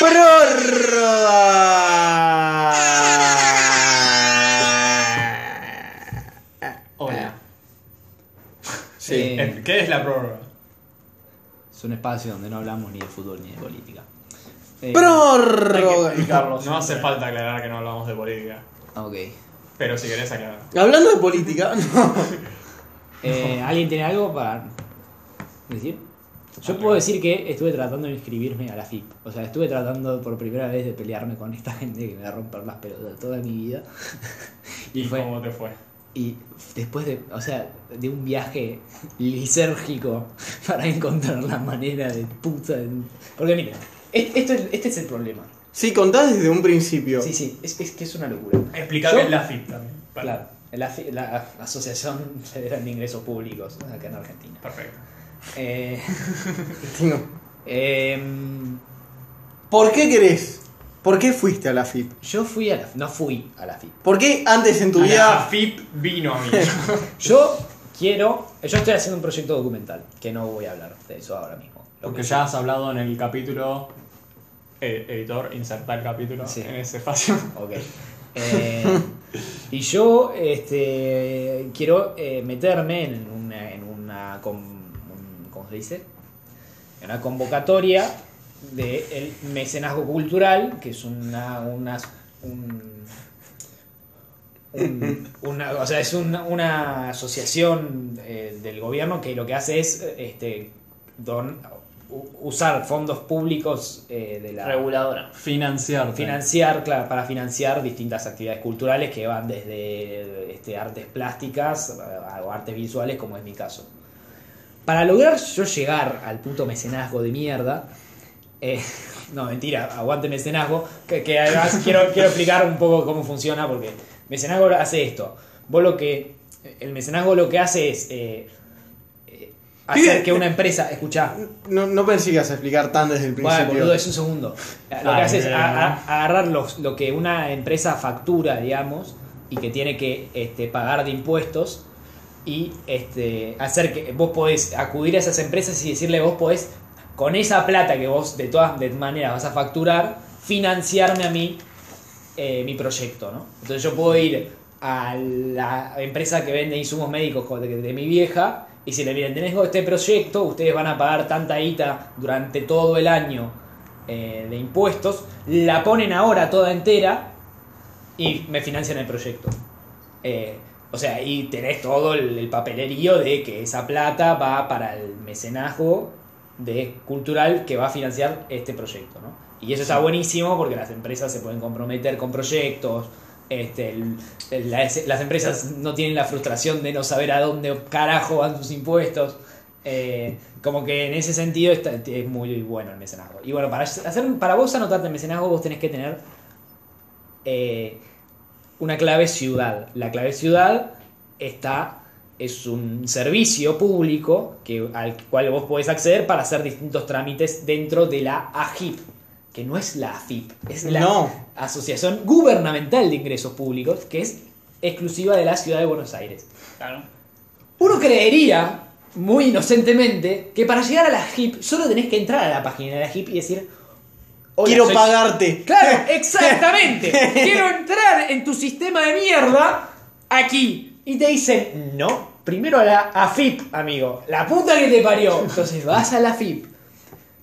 Prórroga. Hola. Sí. Eh, ¿Qué es la prórroga? Es un espacio donde no hablamos ni de fútbol ni de política. Eh, Prórroga. Carlos. No hace falta aclarar que no hablamos de política. Ok. Pero si querés aclarar. Hablando de política, no. Eh, ¿Alguien tiene algo para decir? Yo puedo decir que estuve tratando de inscribirme a la FIP. O sea, estuve tratando por primera vez de pelearme con esta gente que me va a romper las pelotas toda mi vida. ¿Y, Y fue- cómo te fue? Y después de, o sea, de un viaje lisérgico para encontrar la manera de puta. de- Porque es- esto es- este es el problema. Sí, contás desde un principio. Sí, sí, es, es que es una locura. Explicar qué es la FIP también. Claro, la, la Asociación Federal de Ingresos Públicos, acá en Argentina. Perfecto. Eh, No. em, ¿Por qué querés? ¿Por qué fuiste a la FIP? yo fui a la. No fui a la FIP. ¿Por qué antes en tu La vida... FIP vino a mí. Yo quiero. Yo estoy haciendo un proyecto documental, que no voy a hablar de eso ahora mismo. Lo Porque que ya has hablado en el capítulo. eh, editor, insertar el capítulo Sí. en ese espacio. Ok. Eh, y yo este, quiero eh, meterme en una, en una con- un- ¿cómo se dice? Una convocatoria del mecenazgo cultural, que es una, una un- un- una, o sea, es una, una asociación eh, del gobierno que lo que hace es este, don- usar fondos públicos eh, de la Reguladora. Financiar. financiar, claro, para financiar distintas actividades culturales que van desde este, artes plásticas a- o artes visuales, como es mi caso. Para lograr yo llegar al puto mecenazgo de mierda, eh, no, mentira, aguante mecenazgo, que, que además quiero, quiero explicar un poco cómo funciona, porque mecenazgo hace esto. Vos lo que, el mecenazgo lo que hace es eh, eh, hacer que una empresa, escuchá, No, no pensé que ibas a explicar tan desde el bueno, principio. boludo, es un segundo. Lo que Ay, hace es agarrar los- lo que una empresa factura, digamos, y que tiene que este, pagar de impuestos y este, hacer que vos podés acudir a esas empresas y decirle vos podés, con esa plata que vos de todas maneras vas a facturar, financiarme a mí eh, mi proyecto, ¿no? Entonces yo puedo ir a la empresa que vende insumos médicos co- de, mi vieja y si le miren, tenés este proyecto, ustedes van a pagar tanta guita durante todo el año eh, de impuestos, la ponen ahora toda entera y me financian el proyecto. Eh, o sea, y tenés todo el, el papelerío de que esa plata va para el mecenazgo de cultural que va a financiar este proyecto, ¿no? Y eso está buenísimo porque las empresas se pueden comprometer con proyectos, este, el- el- las, las empresas no tienen la frustración de no saber a dónde carajo van sus impuestos. Eh, como que en ese sentido está- es muy bueno el mecenazgo. Y bueno, para, hacer, para vos anotarte el mecenazgo vos tenés que tener eh, una clave ciudad. La clave ciudad está es un servicio público que, al cual vos podés acceder para hacer distintos trámites dentro de la AGIP, que no es la AFIP, es la No. Asociación Gubernamental de Ingresos Públicos, que es exclusiva de la ciudad de Buenos Aires. Claro. Uno creería, muy inocentemente, que para llegar a la HIP solo tenés que entrar a la página de la HIP y decir... "Hola, Quiero soy- pagarte. Claro, exactamente. Quiero entrar en tu sistema de mierda aquí. Y te dicen, no, primero a la AFIP, amigo. La puta que te parió. Entonces vas a la AFIP.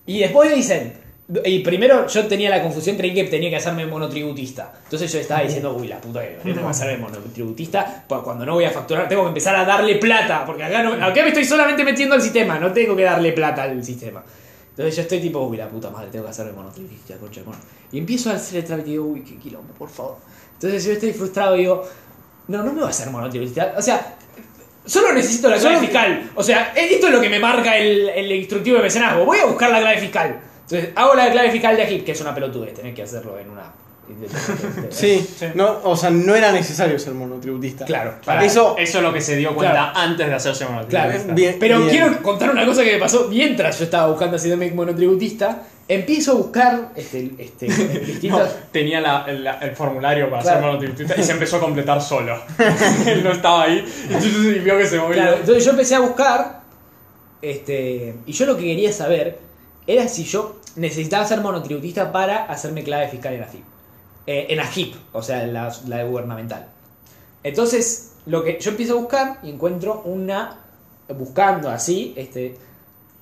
Y después dicen, y primero yo tenía la confusión, creí que tenía que hacerme monotributista. Entonces yo estaba diciendo, uy, la puta que tengo que hacerme monotributista. pues Cuando no voy a facturar, tengo que empezar a darle plata. Porque acá, no, acá me estoy solamente metiendo al sistema, no tengo que darle plata al sistema. Entonces yo estoy tipo, uy, la puta madre, tengo que hacerme monotributista, concha mono. Y empiezo a hacer el trámite y digo, uy, qué quilombo, por favor. Entonces yo estoy frustrado y digo, no, no me voy a hacer monotributista. O sea, solo necesito la clave fiscal. O sea, esto es lo que me marca el, el instructivo de mecenazgo. Voy a buscar la clave fiscal. Entonces, hago la clave fiscal de AGIP, que es una pelotudez, tenés que hacerlo en una. Sí, No, o sea, no era necesario ser monotributista. Claro, Eso- eso es lo que se dio cuenta Claro. antes de hacerse Claro, monotributista. Bien, pero bien. quiero contar una cosa que me pasó mientras yo estaba buscando hacerme monotributista. Empiezo a buscar este, este, No, tenía la- el, el formulario para Claro. ser monotributista y se empezó a completar solo. Él no estaba ahí y vio que se movía. Claro, entonces yo empecé a buscar. Este, y yo lo que quería saber era si yo necesitaba ser monotributista para hacerme clave fiscal en AFIP. Eh, en AGIP, o sea, en la, la gubernamental. Entonces, lo que yo empiezo a buscar y encuentro una. Buscando así, este.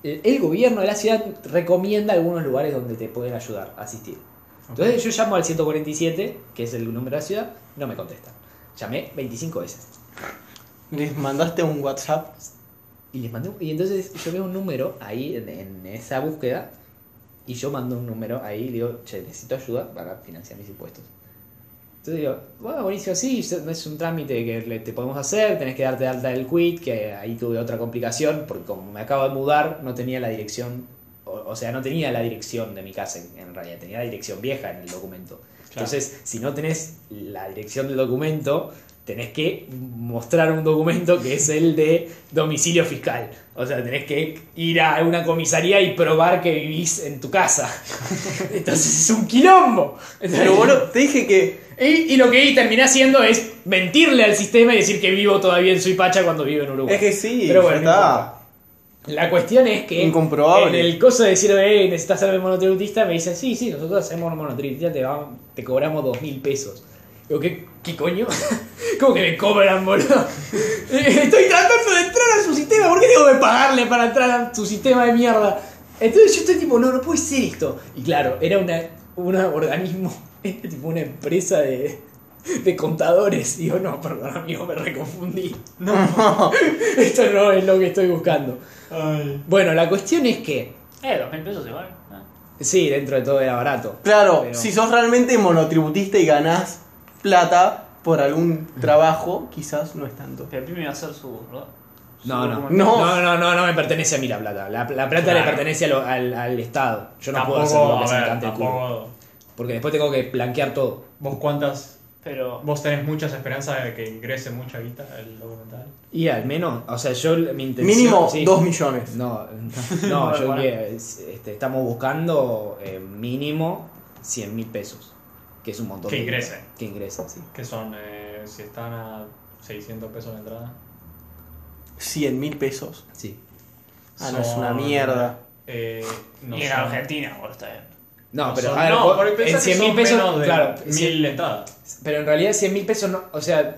El, el gobierno de la ciudad recomienda algunos lugares donde te pueden ayudar a asistir. Entonces yo llamo al 147, que es el número de la ciudad, no me contestan. Llamé 25 veces. Les mandaste un WhatsApp. Y les mandé, y entonces yo veo un número ahí en, en esa búsqueda y yo mando un número ahí y digo, che, necesito ayuda para financiar mis impuestos. Entonces digo, bueno, buenísimo, sí, es un trámite que te podemos hacer, tenés que darte de alta del quit, que ahí tuve otra complicación, porque como me acabo de mudar, no tenía la dirección, o, o sea, no tenía la dirección de mi casa en, en realidad, tenía la dirección vieja en el documento. Entonces, si no tenés la dirección del documento, tenés que mostrar un documento que es el de domicilio fiscal. O sea, tenés que ir a una comisaría y probar que vivís en tu casa. Entonces es un quilombo. Pero bueno, te dije que. Y, y lo que terminé haciendo es mentirle al sistema y decir que vivo todavía en Suipacha cuando vivo en Uruguay. Es que sí, Pero bueno, no. La cuestión es que Incomprobable. en el coso de decir, necesitas ser monotributista, me dicen, sí, sí, nosotros hacemos monotributista, te, vamos- te cobramos dos mil pesos. Digo, ¿qué, ¿qué coño? ¿Cómo que me cobran, boludo? Estoy tratando de entrar a su sistema, ¿por qué tengo que pagarle para entrar a su sistema de mierda? Entonces yo estoy tipo, no, no puede ser esto. Y claro, era una, un organismo, era tipo una empresa de, de contadores. Y yo, no, perdón, amigo, me reconfundí. No. Esto no es lo que estoy buscando. Ay. Bueno, la cuestión es que, Eh, dos mil pesos igual. Ah. sí, dentro de todo era barato. Claro, Pero- si sos realmente monotributista y ganás plata por algún trabajo, quizás no es tanto. Pero Pimi iba a hacer su. ¿verdad? Su No, no. No. No, no, no, no me pertenece a mí la plata. La, la plata Claro. le pertenece al, al Estado. Yo no puedo hacer lo que se culo. Porque después tengo que blanquear todo. ¿Vos cuántas? Pero. ¿Vos tenés muchas esperanzas de que ingrese mucha guita el documental? Y al menos, o sea, yo mi intención. Mínimo sí. 2 millones. No, no, yo bueno. que, este, estamos buscando eh, mínimo 100 mil pesos. Que es un montón. Que de ingrese. dinero. Que ingresen, sí. Que son, eh, si están a 600 pesos de entrada. 100 mil pesos. Sí. Ah, no, es Son, una mierda. Eh, no y en son- Argentina, bueno, está bien. No, no pero son- a ver, no, vos- porque en pensá que 100 mil son pesos, menos de claro, mil entradas. pero en realidad 100 mil pesos no, o sea,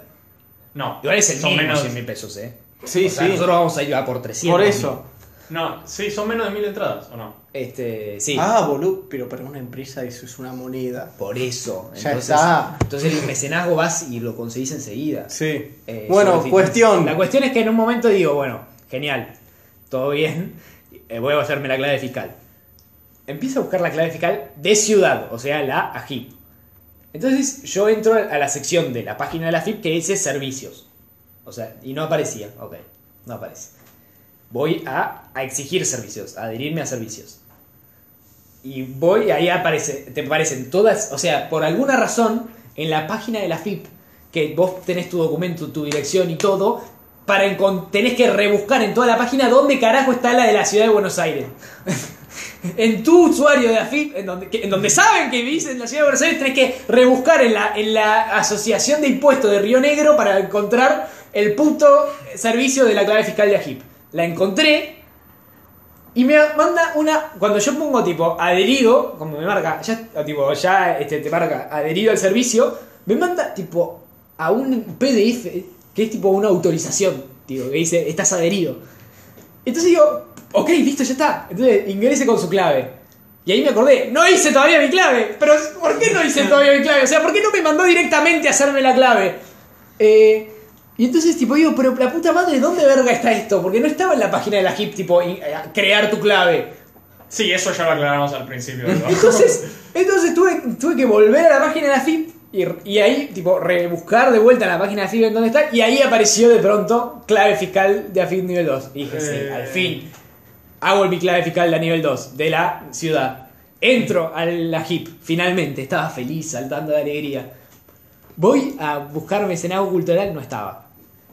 No. igual es el son mínimo menos, 100 mil pesos, eh. Sí, o sea, sí. nosotros vamos a ir a por 300. Por eso. No, sí, son menos de mil entradas, ¿o no? Este, sí. Ah, boludo, pero para una empresa eso es una moneda. Por eso. Ya Entonces, está. entonces el mecenazgo vas y lo conseguís enseguida. Sí. Eh, bueno, cuestión. La cuestión es que en un momento digo, bueno, genial, todo bien, eh, voy a hacerme la clave fiscal. Empiezo a buscar la clave fiscal de ciudad, o sea, la AGIP. Entonces yo entro a la sección de la página de la AFIP que dice servicios. O sea, y no aparecía, ok, no aparece. Voy a, a exigir servicios, a adherirme a servicios. Y voy, ahí aparece, te aparecen todas, o sea, por alguna razón, en la página de la FIP, que vos tenés tu documento, tu dirección y todo, para tenés que rebuscar en toda la página dónde carajo está la de la ciudad de Buenos Aires. en tu usuario de AFIP, en donde, en donde saben que vivís en la ciudad de Buenos Aires, tenés que rebuscar en la, en la Asociación de Impuestos de Río Negro para encontrar el puto servicio de la clave fiscal de AGIP. La encontré y me manda una. Cuando yo pongo tipo adherido, como me marca, ya, tipo, ya este, te marca adherido al servicio, me manda tipo a un PDF que es tipo una autorización, tipo, que dice estás adherido. Entonces digo, ok, listo, ya está. Entonces ingrese con su clave. Y ahí me acordé, no hice todavía mi clave. Pero ¿por qué no hice todavía mi clave? O sea, ¿por qué no me mandó directamente a hacerme la clave? Eh, y entonces, tipo, digo, pero la puta madre, ¿dónde verga está esto? Porque no estaba en la página de la HIP, tipo, eh, crear tu clave. Sí, eso ya lo aclaramos al principio. ¿no? Entonces, entonces tuve, tuve que volver a la página de la FIP y, y ahí, tipo, rebuscar de vuelta en la página de FIP en donde está. Y ahí apareció de pronto clave fiscal de AFIP nivel 2. Y dije, sí, Eh. al fin. Hago mi clave fiscal de nivel 2 de la ciudad. Entro a la HIP, finalmente. Estaba feliz, saltando de alegría. Voy a buscar mecenazgo cultural, no estaba.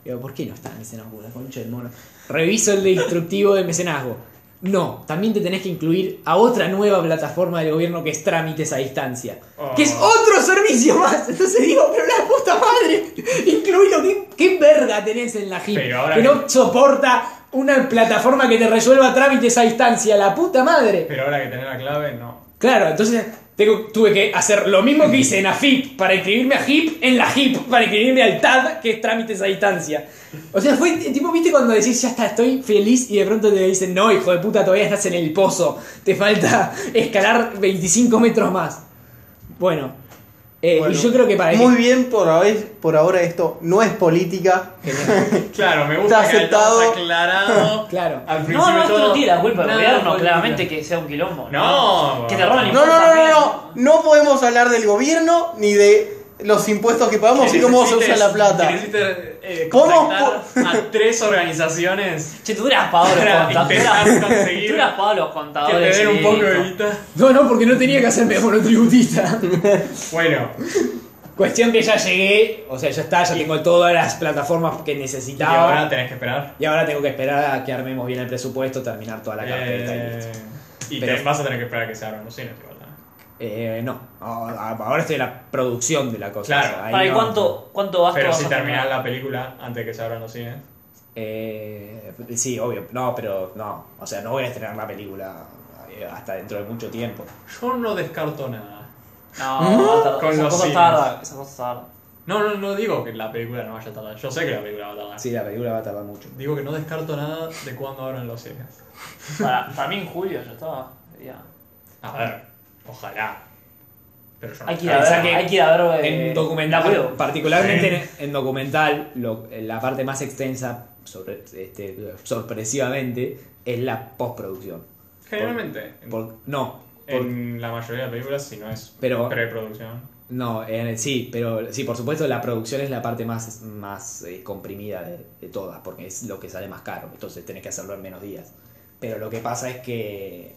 Digo, ¿por qué no está mecenazgo cultural? Concha del mono. Reviso el instructivo de mecenazgo. No, también te tenés que incluir a otra nueva plataforma del gobierno que es trámites a distancia. Oh. Que es otro servicio más. Entonces digo, pero la puta madre, incluílo. ¿Qué, qué verga tenés en la HIP? Pero ahora que que- no soporta una plataforma que te resuelva trámites a distancia, la puta madre. Pero ahora que tenés la clave, no. Claro, entonces tengo- tuve que hacer lo mismo que hice en AFIP para inscribirme a HIP en la HIP para inscribirme al TAD, que es trámites a distancia. O sea, fue tipo, viste cuando decís, ya está, estoy feliz y de pronto te dicen, no, hijo de puta, todavía estás en el pozo, te falta escalar 25 metros más. Bueno, eh, Bueno, y yo creo que para Muy bien por, ahora- por ahora esto no es política. Claro, me gusta Está que aceptado. aclarado. Claro. Al No, no, esto no tiene la culpa del Nada gobierno, claramente que sea un quilombo. No, Que te roban No, no, no, no, no. No podemos hablar del gobierno ni de los impuestos que pagamos Que y cómo se usa la plata. que necesites, eh, ¿Cómo a tres organizaciones Che, tú hubieras pagado los contadores. Tú hubieras pagado los que contadores. den un y poco de guita. No, no, porque no tenía que hacerme monotributista. Bueno, Cuestión que ya llegué, o sea, ya está, ya tengo todas las plataformas que y necesitaba. ahora tenés que esperar. Y ahora tengo que esperar a que armemos bien el presupuesto, terminar toda la carpeta y listo. Eh, y Pero- te vas a tener que esperar a que se abran los cines. Eh, no, a- ahora estoy en la producción de la cosa. Claro. o sea, Para, ¿y no- cuánto, cuánto gasto Pero vas si terminar? la película antes que se abran los cines. Eh, sí, obvio. No, pero no. O sea, no voy a estrenar la película eh, hasta dentro de mucho tiempo. Yo no descarto nada. No, va a tardar. Con Esa los cosa cines. tarda. Esa cosa tarda. No, no, no digo que la película no vaya a tardar. Yo sé que la película va a tardar. Sí, la película va a tardar mucho. Digo que no descarto nada de cuándo abran los cines. Para, para mí en julio ya estaba. Ya. A ver, ojalá. Pero yo no Hay que ir a ver. que Hay que ir a ver. eh, En documental, particularmente en, en documental, lo- la parte más extensa, sobre, este, sorpresivamente, es la postproducción. Generalmente, Por- no, por- en la mayoría de películas, si no es Pero- preproducción. No, en- sí, pero sí, por supuesto la producción es la parte más, más eh, comprimida de, de todas, porque es lo que sale más caro, entonces tenés que hacerlo en menos días. Pero lo que pasa es que,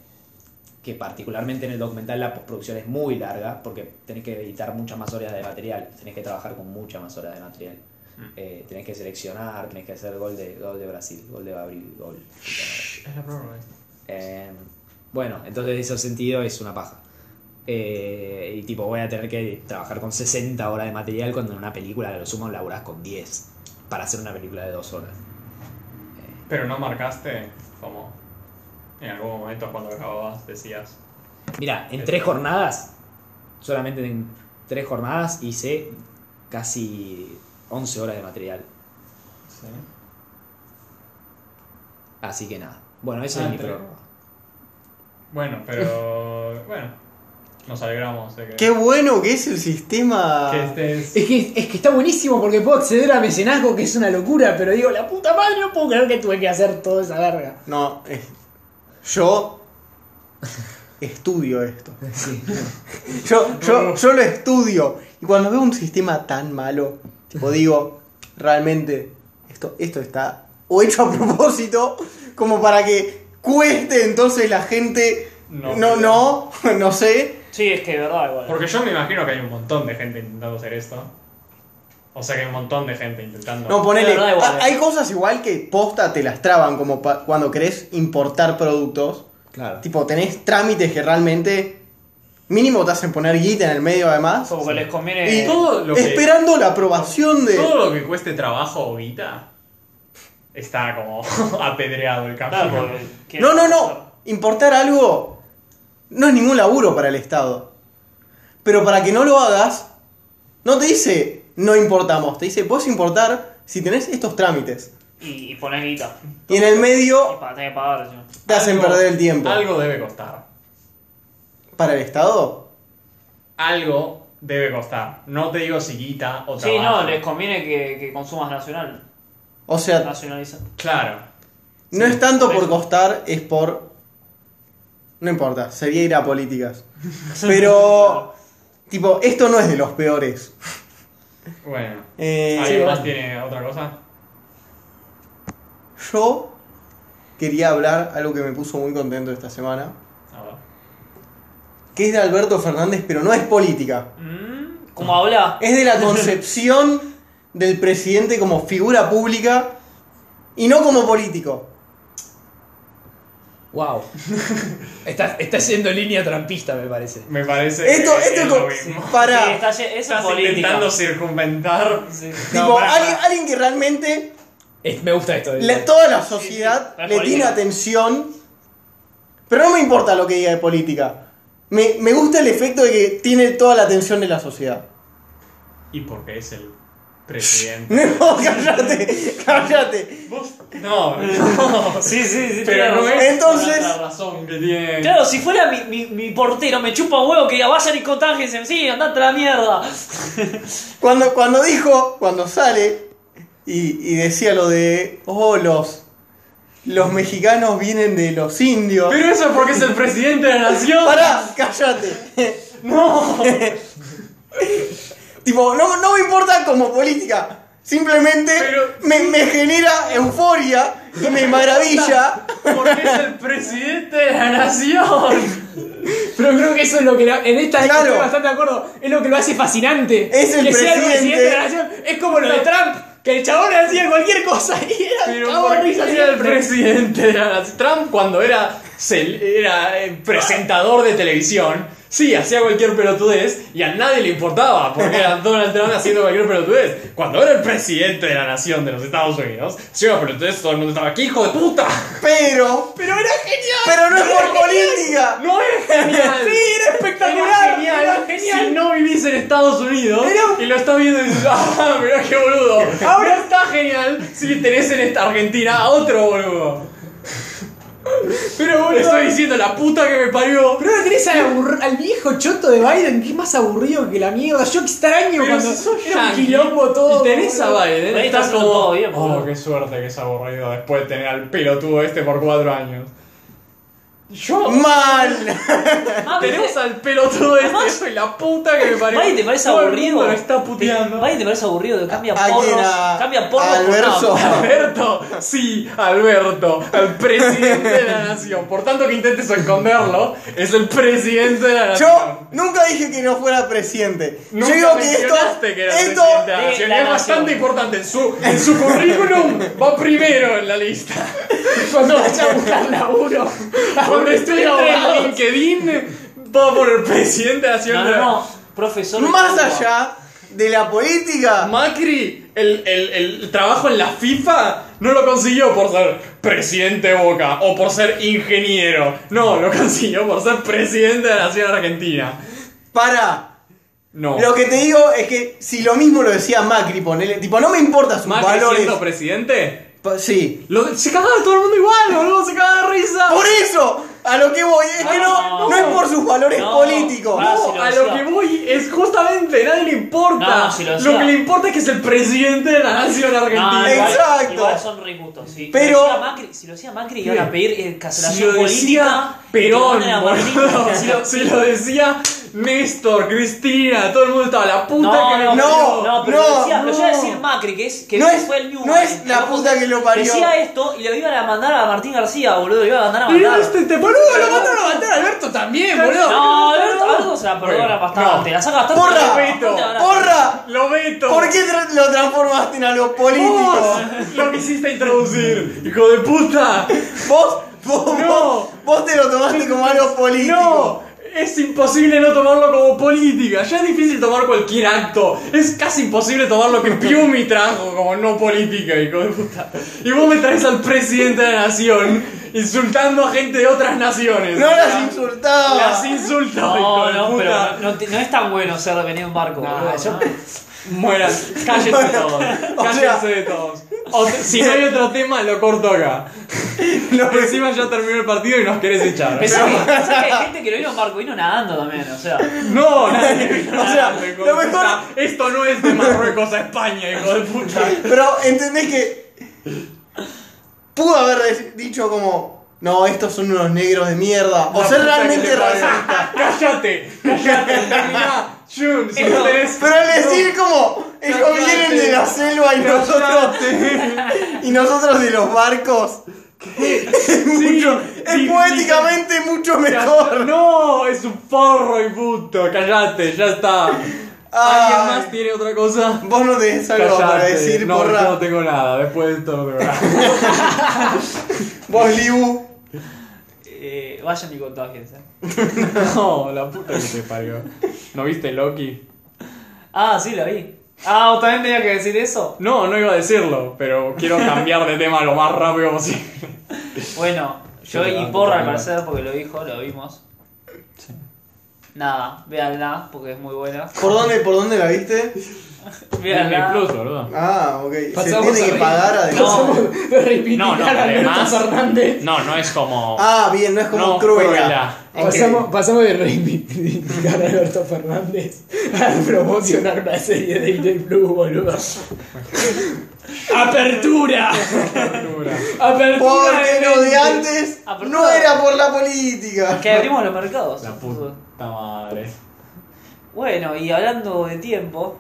que particularmente en el documental la postproducción es muy larga, porque tenés que editar muchas más horas de material, tenés que trabajar con muchas más horas de material. Mm. Eh, tenés que seleccionar, tenés que hacer gol de, gol de Brasil, gol de Abril, gol. Es la prórroga. Eh, bueno, entonces en ese sentido es una paja. Eh, y tipo, voy a tener que trabajar con 60 horas de material cuando en una película a lo sumo laburás con 10 para hacer una película de 2 horas. Pero no marcaste como en algún momento cuando acababas decías. Mira, en tres jornadas, solamente en tres jornadas hice casi 11 horas de material. ¿sí? Así que nada. Bueno, eso Ah, es mi prórroga. Bueno, pero bueno, nos alegramos de que, Qué bueno que es el sistema. que. Es que, es que está buenísimo porque puedo acceder a mecenazgo, que es una locura, pero digo, la puta madre, no puedo creer que tuve que hacer toda esa verga. No, es- yo estudio esto. Yo, yo, yo lo estudio. Y cuando veo un sistema tan malo, tipo digo, realmente esto, esto está o hecho a propósito, como para que cueste entonces la gente. No, No, no, no, sé. Sí, es que de verdad, igual. Porque yo me imagino que hay un montón de gente intentando hacer esto. O sea que hay un montón de gente intentando. No, ponele. De verdad, igual, ha- eh. Hay cosas igual que posta te las traban, como pa- cuando querés importar productos. Claro. Tipo, tenés trámites que realmente mínimo te hacen poner guita en el medio además. Como que les conviene. Y todo lo que- esperando la aprobación de... Todo lo que cueste trabajo o guita está como apedreado el Claro, quieren No, no, no. Importar algo no es ningún laburo para el Estado. Pero para que no lo hagas, no te dice no importamos. Te dice, puedes importar si tenés estos trámites. Y, y poner guita. Y en el Y medio para tener que pagar. encima. te hacen Algo- perder el tiempo. Algo debe costar. ¿Para el Estado? Algo debe costar. No te digo si guita o Sí, trabajo. no, les conviene que, que consumas nacional. O sea, Nacionaliza. Claro. no es tanto por por eso. costar, es por... No importa, sería ir a políticas. Pero, tipo, esto no es de los peores. Bueno. Eh, ¿Alguien sí, más bueno. tiene otra cosa? Yo quería hablar algo que me puso muy contento esta semana, A ver. que es de Alberto Fernández, pero no es política. Mm, ¿Cómo habla? Es de la concepción del presidente como figura pública y no como político. Wow. Estás está yendo línea trampista, me parece. Me parece Esto, que esto es lo como- mismo. para Sí, está, es Estás política. intentando circunventar. Sí. tipo No, pará, alguien, alguien que realmente Es- me gusta esto. La- toda la sociedad le tiene atención. Pero no me importa lo que diga de política. Me, me gusta el efecto de que tiene toda la atención de la sociedad. Y porque es el presidente. No, cállate, cállate. Vos- No, no. Sí, sí, sí. Pero no es Entonces- la razón que tiene. Claro, si fuera mi, mi, mi portero, me chupa un huevo que diga, vayan y contágense. Sí, andate a la mierda. Cuando, cuando dijo, cuando sale y, y decía lo de, oh, los, los mexicanos vienen de los indios. Pero eso es porque es el presidente de la nación. Pará, cállate. No. Tipo, no, no me importa como política. Simplemente Pero- me, me genera euforia y me maravilla. Porque es el presidente de la nación. Pero creo que eso es lo que la- en esta Claro. estoy bastante de acuerdo. Es lo que lo hace fascinante. Es el que sea el presidente. de la nación. Es como lo de Trump, que el chabón hacía cualquier cosa y era Pero cagón de porque risa era el siempre. presidente de la nación. Trump cuando era, cel- era eh, presentador de televisión, sí, hacía cualquier pelotudez y a nadie le importaba porque era Donald Trump haciendo cualquier pelotudez. Cuando era el presidente de la nación de los Estados Unidos, si era pelotudez, todo el mundo estaba aquí, hijo de puta. Pero, Pero era genial. pero no es por política. No es genial. Sí, era espectacular. Era genial, Era genial. si no vivís en Estados Unidos y lo estás viendo y dices, ah, mirá qué boludo. Ahora está genial si tenés en esta Argentina a otro boludo. Pero Le boludo. estoy diciendo la puta que me parió. Pero ahora tenés al, al viejo choto de Biden, que es más aburrido que la mierda. Yo extraño Pero cuando si sos era un yankee quilombo todo. Y tenés a. Biden, estás como. todo bien, oh, qué suerte que es aburrido después de tener al pelotudo este por cuatro años. Yo. Mal. Tenemos al pelotudo este, Además- soy la puta que me parió. Biden te parece Todo aburrido. está puteando. Biden te parece aburrido, cambia ¿A porros. Cambia porros por Alberto. Alberto, sí, Alberto, el presidente de la nación. Por tanto que intentes esconderlo, es el presidente de la nación. Yo nunca dije que no fuera presidente. Nunca Yo digo que esto, que era esto presidente de la de nación. la es nación. bastante importante. En su, en su currículum va primero en la lista. Cuando vaya a buscar laburo. Cuando esté en LinkedIn, va por el presidente de la nación. No, no, no. Profesor. de más lengua. allá de la política, Macri, el, el, el trabajo en la FIFA no lo consiguió por ser presidente de Boca o por ser ingeniero. No, lo consiguió por ser presidente de la Nación Argentina. para. No. Lo que te digo es que si lo mismo lo decía Macri, ponele, tipo, no me importa sus Macri valores. siendo presidente, Pa- Sí. lo- se cagaba todo el mundo igual, boludo, se cagaba de risa. Por eso, a lo que voy, es que no, No. no es por sus valores No. políticos. Ah, No, si lo a lo que voy es justamente, nadie le importa. No, si lo decía. que le importa es que es el presidente de la nación No, argentina. igual, Exacto. igual son sí. Pero- Si lo decía Macri, si lo decía Macri iban a pedir Si cancelación lo decía política. Perón, lo, si lo decía Néstor, Cristina, todo el mundo estaba la puta No, que no, No, parió. no, pero no, lo decía, lo iba a no. decir Macri, que es que No es- fue el Newman. no es la puta que lo parió. Decía esto y le iban a mandar a Martín García, boludo, le iban a mandar a este te Boludo, lo mandaron a matar a Alberto también, boludo. No, Alberto, Alberto se la perdona Bueno, bastante, no. la saca bastante. Porra, bastante barata. ¡Porra! Lo veto. ¿Por qué tra- lo transformaste en algo político? Vos lo quisiste introducir, hijo de puta. Vos, vos, No. vos, vos te lo tomaste como algo político. No, es imposible no tomarlo como política. Ya es difícil tomar cualquier acto. Es casi imposible tomar lo que Piumi trajo como no política, hijo de puta. Y vos me traes al presidente de la nación insultando a gente de otras naciones. No O sea, las insultaba. Las insulto, hijo No, de no, puta. pero no, te- no es tan bueno ser venido en barco. No, boludo, yo- ¿no? Mueran, cállense todos. o Cállense sea- de todos. O si no hay otro tema, lo corto acá. No, Encima ya terminó el partido y nos querés echar. Pensá que, pensá que hay gente que lo vino en barco, vino nadando también, o sea. No, nadie vino O sea, nada, hijo de lo mejor- puta. Esto no es de Marruecos a España, hijo de puta. Pero entendés que pudo haber dicho como, no, estos son unos negros de mierda. O La ser puta que realmente te parió. racista. Cállate, cállate, terminá. Jun, si no tenés. Pero al decir como, ellos vienen de la selva y nosotros, y nosotros de los barcos. Es mucho, es sí, poéticamente mucho mejor. No, es un forro y puto. Cállate, ya está. ¿Alguien Ay. más tiene otra cosa? Vos no tenés algo para decir, no, porra. yo no tengo nada. Después de esto no tengo nada. Vos, Libu. Eh, vayan y contágense. No, la puta que te parió. ¿No viste Loki? Ah, sí, la vi. Ah, ¿vos también tenías que decir eso? No, no iba a decirlo, pero quiero cambiar de tema lo más rápido posible. Bueno, yo y Porra al parecer, porque lo dijo, lo vimos. Nada, véanla, porque es muy buena. ¿Por dónde, ¿Por dónde la viste? Disney Véanla. Plus, ¿verdad? Ah, ok. Se Pasamos tiene a que pagar además. No, no, Alberto además- Fernández. No, no es como. Ah, bien, no es como No, Cruella. Ok. Pasamos, pasamos de reivindicar a Alberto Fernández a promocionar una serie de Disney Plus, boludo. ¡Apertura! ¡Apertura! Porque lo de antes Apertura. no era por la política. Que abrimos los mercados. La puta madre. Bueno, y hablando de tiempo,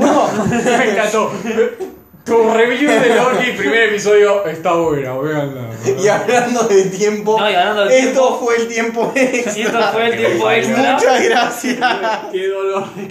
Me encantó. Tu review de Loki, primer episodio, está buena, véanla. Y hablando de tiempo, No, y hablando de esto tiempo- fue el tiempo extra. y esto fue el tiempo extra. Muchas gracias. Qué dolor de